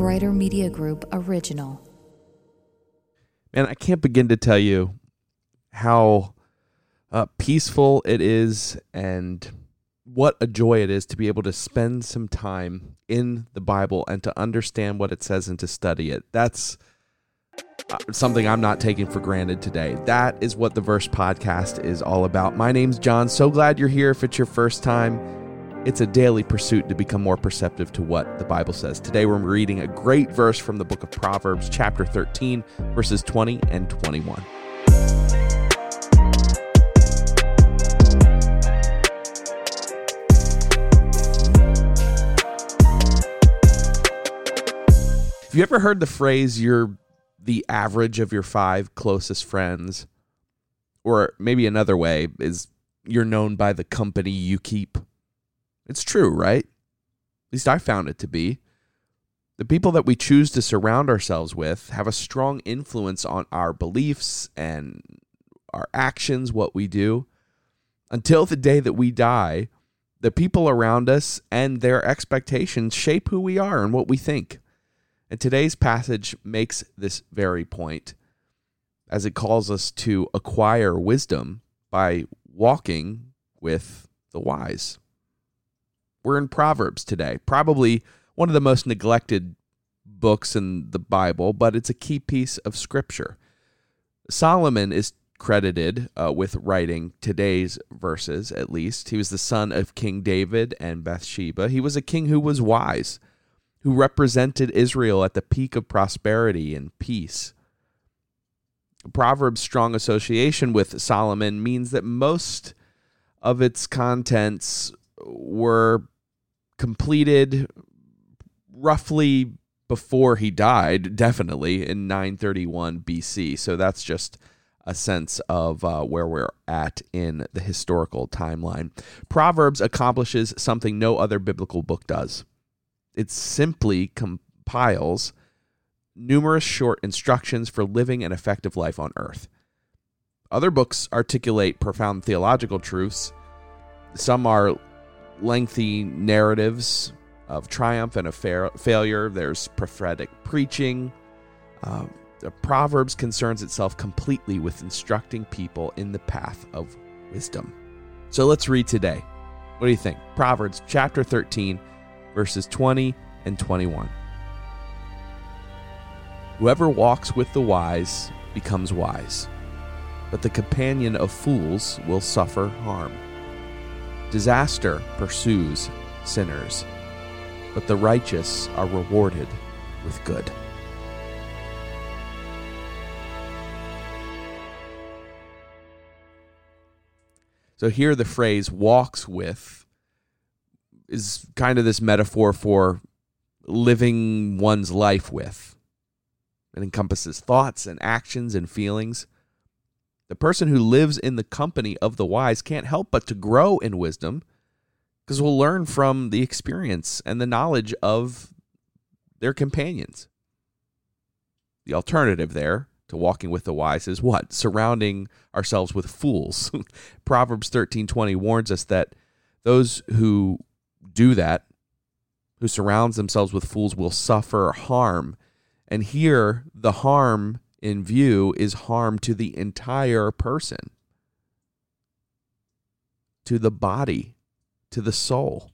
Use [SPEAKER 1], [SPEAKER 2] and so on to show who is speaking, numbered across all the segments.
[SPEAKER 1] Brighter Media Group original.
[SPEAKER 2] Man, I can't begin to tell you how uh, peaceful it is and what a joy it is to be able to spend some time in the Bible and to understand what it says and to study it. That's uh, something I'm not taking for granted today. That is what the Versed podcast is all about. My name's John. So glad you're here. If it's your first time, it's a daily pursuit to become more perceptive to what the Bible says. Today we're reading a great verse from the book of Proverbs, chapter 13, verses 20 and 21. Have you ever heard the phrase, you're the average of your five closest friends? Or maybe another way is, you're known by the company you keep. It's true, right? At least I found it to be. The people that we choose to surround ourselves with have a strong influence on our beliefs and our actions, what we do. Until the day that we die, the people around us and their expectations shape who we are and what we think. And today's passage makes this very point as it calls us to acquire wisdom by walking with the wise. We're in Proverbs today, probably one of the most neglected books in the Bible, but it's a key piece of scripture. Solomon is credited uh, with writing today's verses, at least. He was the son of King David and Bathsheba. He was a king who was wise who represented Israel at the peak of prosperity and peace. Proverbs' strong association with Solomon means that most of its contents were completed roughly before he died, definitely in 931 BC. So that's just a sense of uh, where we're at in the historical timeline. Proverbs accomplishes something no other biblical book does it simply compiles numerous short instructions for living an effective life on earth. Other books articulate profound theological truths. Some are lengthy narratives of triumph and of fa- failure. There's prophetic preaching. Uh, the Proverbs concerns itself completely with instructing people in the path of wisdom. So let's read today. What do you think? Proverbs chapter 13 verses 20 and 21. Whoever walks with the wise becomes wise, but the companion of fools will suffer harm. Disaster pursues sinners, but the righteous are rewarded with good. So here the phrase walks with is kind of this metaphor for living one's life with. It encompasses thoughts and actions and feelings. The person who lives in the company of the wise can't help but to grow in wisdom because we'll learn from the experience and the knowledge of their companions. The alternative there to walking with the wise is what? Surrounding ourselves with fools. Proverbs 13:20 warns us that those who do that, who surrounds themselves with fools, will suffer harm. And here, the harm in view is harm to the entire person, to the body, to the soul.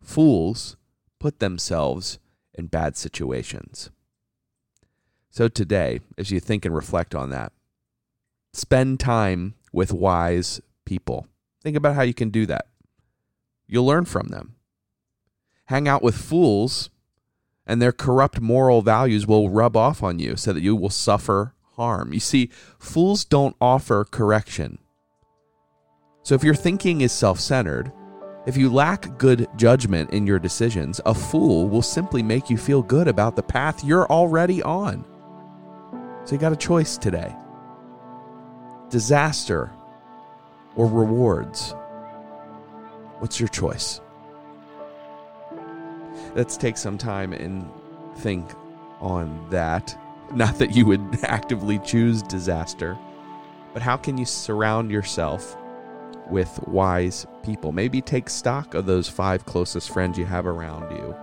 [SPEAKER 2] Fools put themselves in bad situations. So today, as you think and reflect on that, spend time with wise people. Think about how you can do that. You'll learn from them. Hang out with fools, and their corrupt moral values will rub off on you so that you will suffer harm. You see, fools don't offer correction. So if your thinking is self centered, if you lack good judgment in your decisions, a fool will simply make you feel good about the path you're already on. So you got a choice today disaster or rewards. What's your choice? Let's take some time and think on that. Not that you would actively choose disaster, but how can you surround yourself with wise people? Maybe take stock of those five closest friends you have around you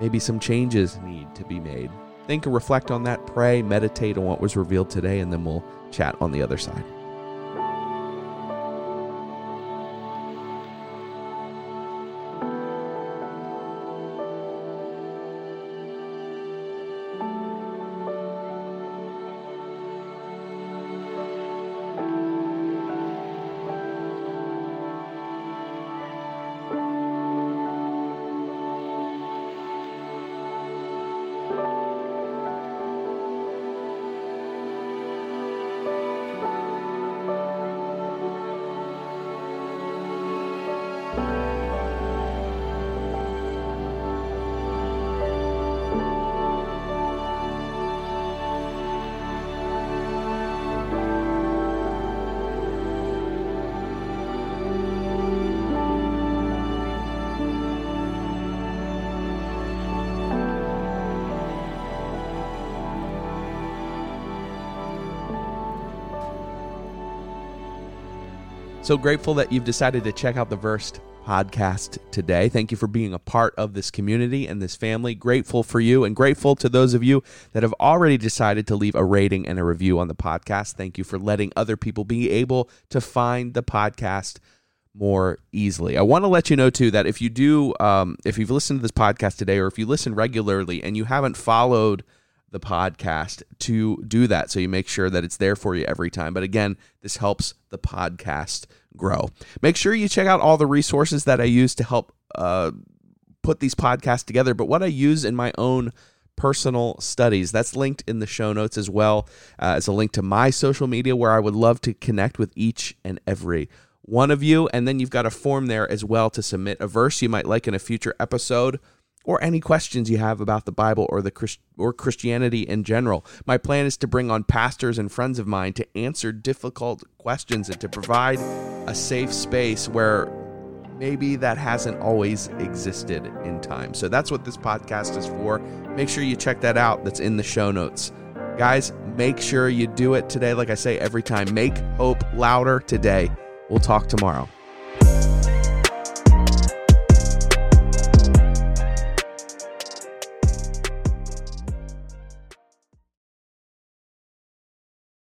[SPEAKER 2] maybe some changes need to be made. Think and reflect on that, pray, meditate on what was revealed today, and then we'll chat on the other side. So grateful that you've decided to check out the Versed podcast today. Thank you for being a part of this community and this family. Grateful for you and grateful to those of you that have already decided to leave a rating and a review on the podcast. Thank you for letting other people be able to find the podcast more easily. I want to let you know too that if you do, um, if you've listened to this podcast today, or if you listen regularly and you haven't followed the podcast to do that. So you make sure that it's there for you every time. But again, this helps the podcast grow. Make sure you check out all the resources that I use to help uh, put these podcasts together, but what I use in my own personal studies. That's linked in the show notes as well uh, as a link to my social media where I would love to connect with each and every one of you. And then you've got a form there as well to submit a verse you might like in a future episode or any questions you have about the Bible or the Christ- or Christianity in general. My plan is to bring on pastors and friends of mine to answer difficult questions and to provide a safe space where maybe that hasn't always existed in time. So that's what this podcast is for. Make sure you check that out. That's in the show notes. Guys, make sure you do it today like I say every time. Make hope louder today. We'll talk tomorrow.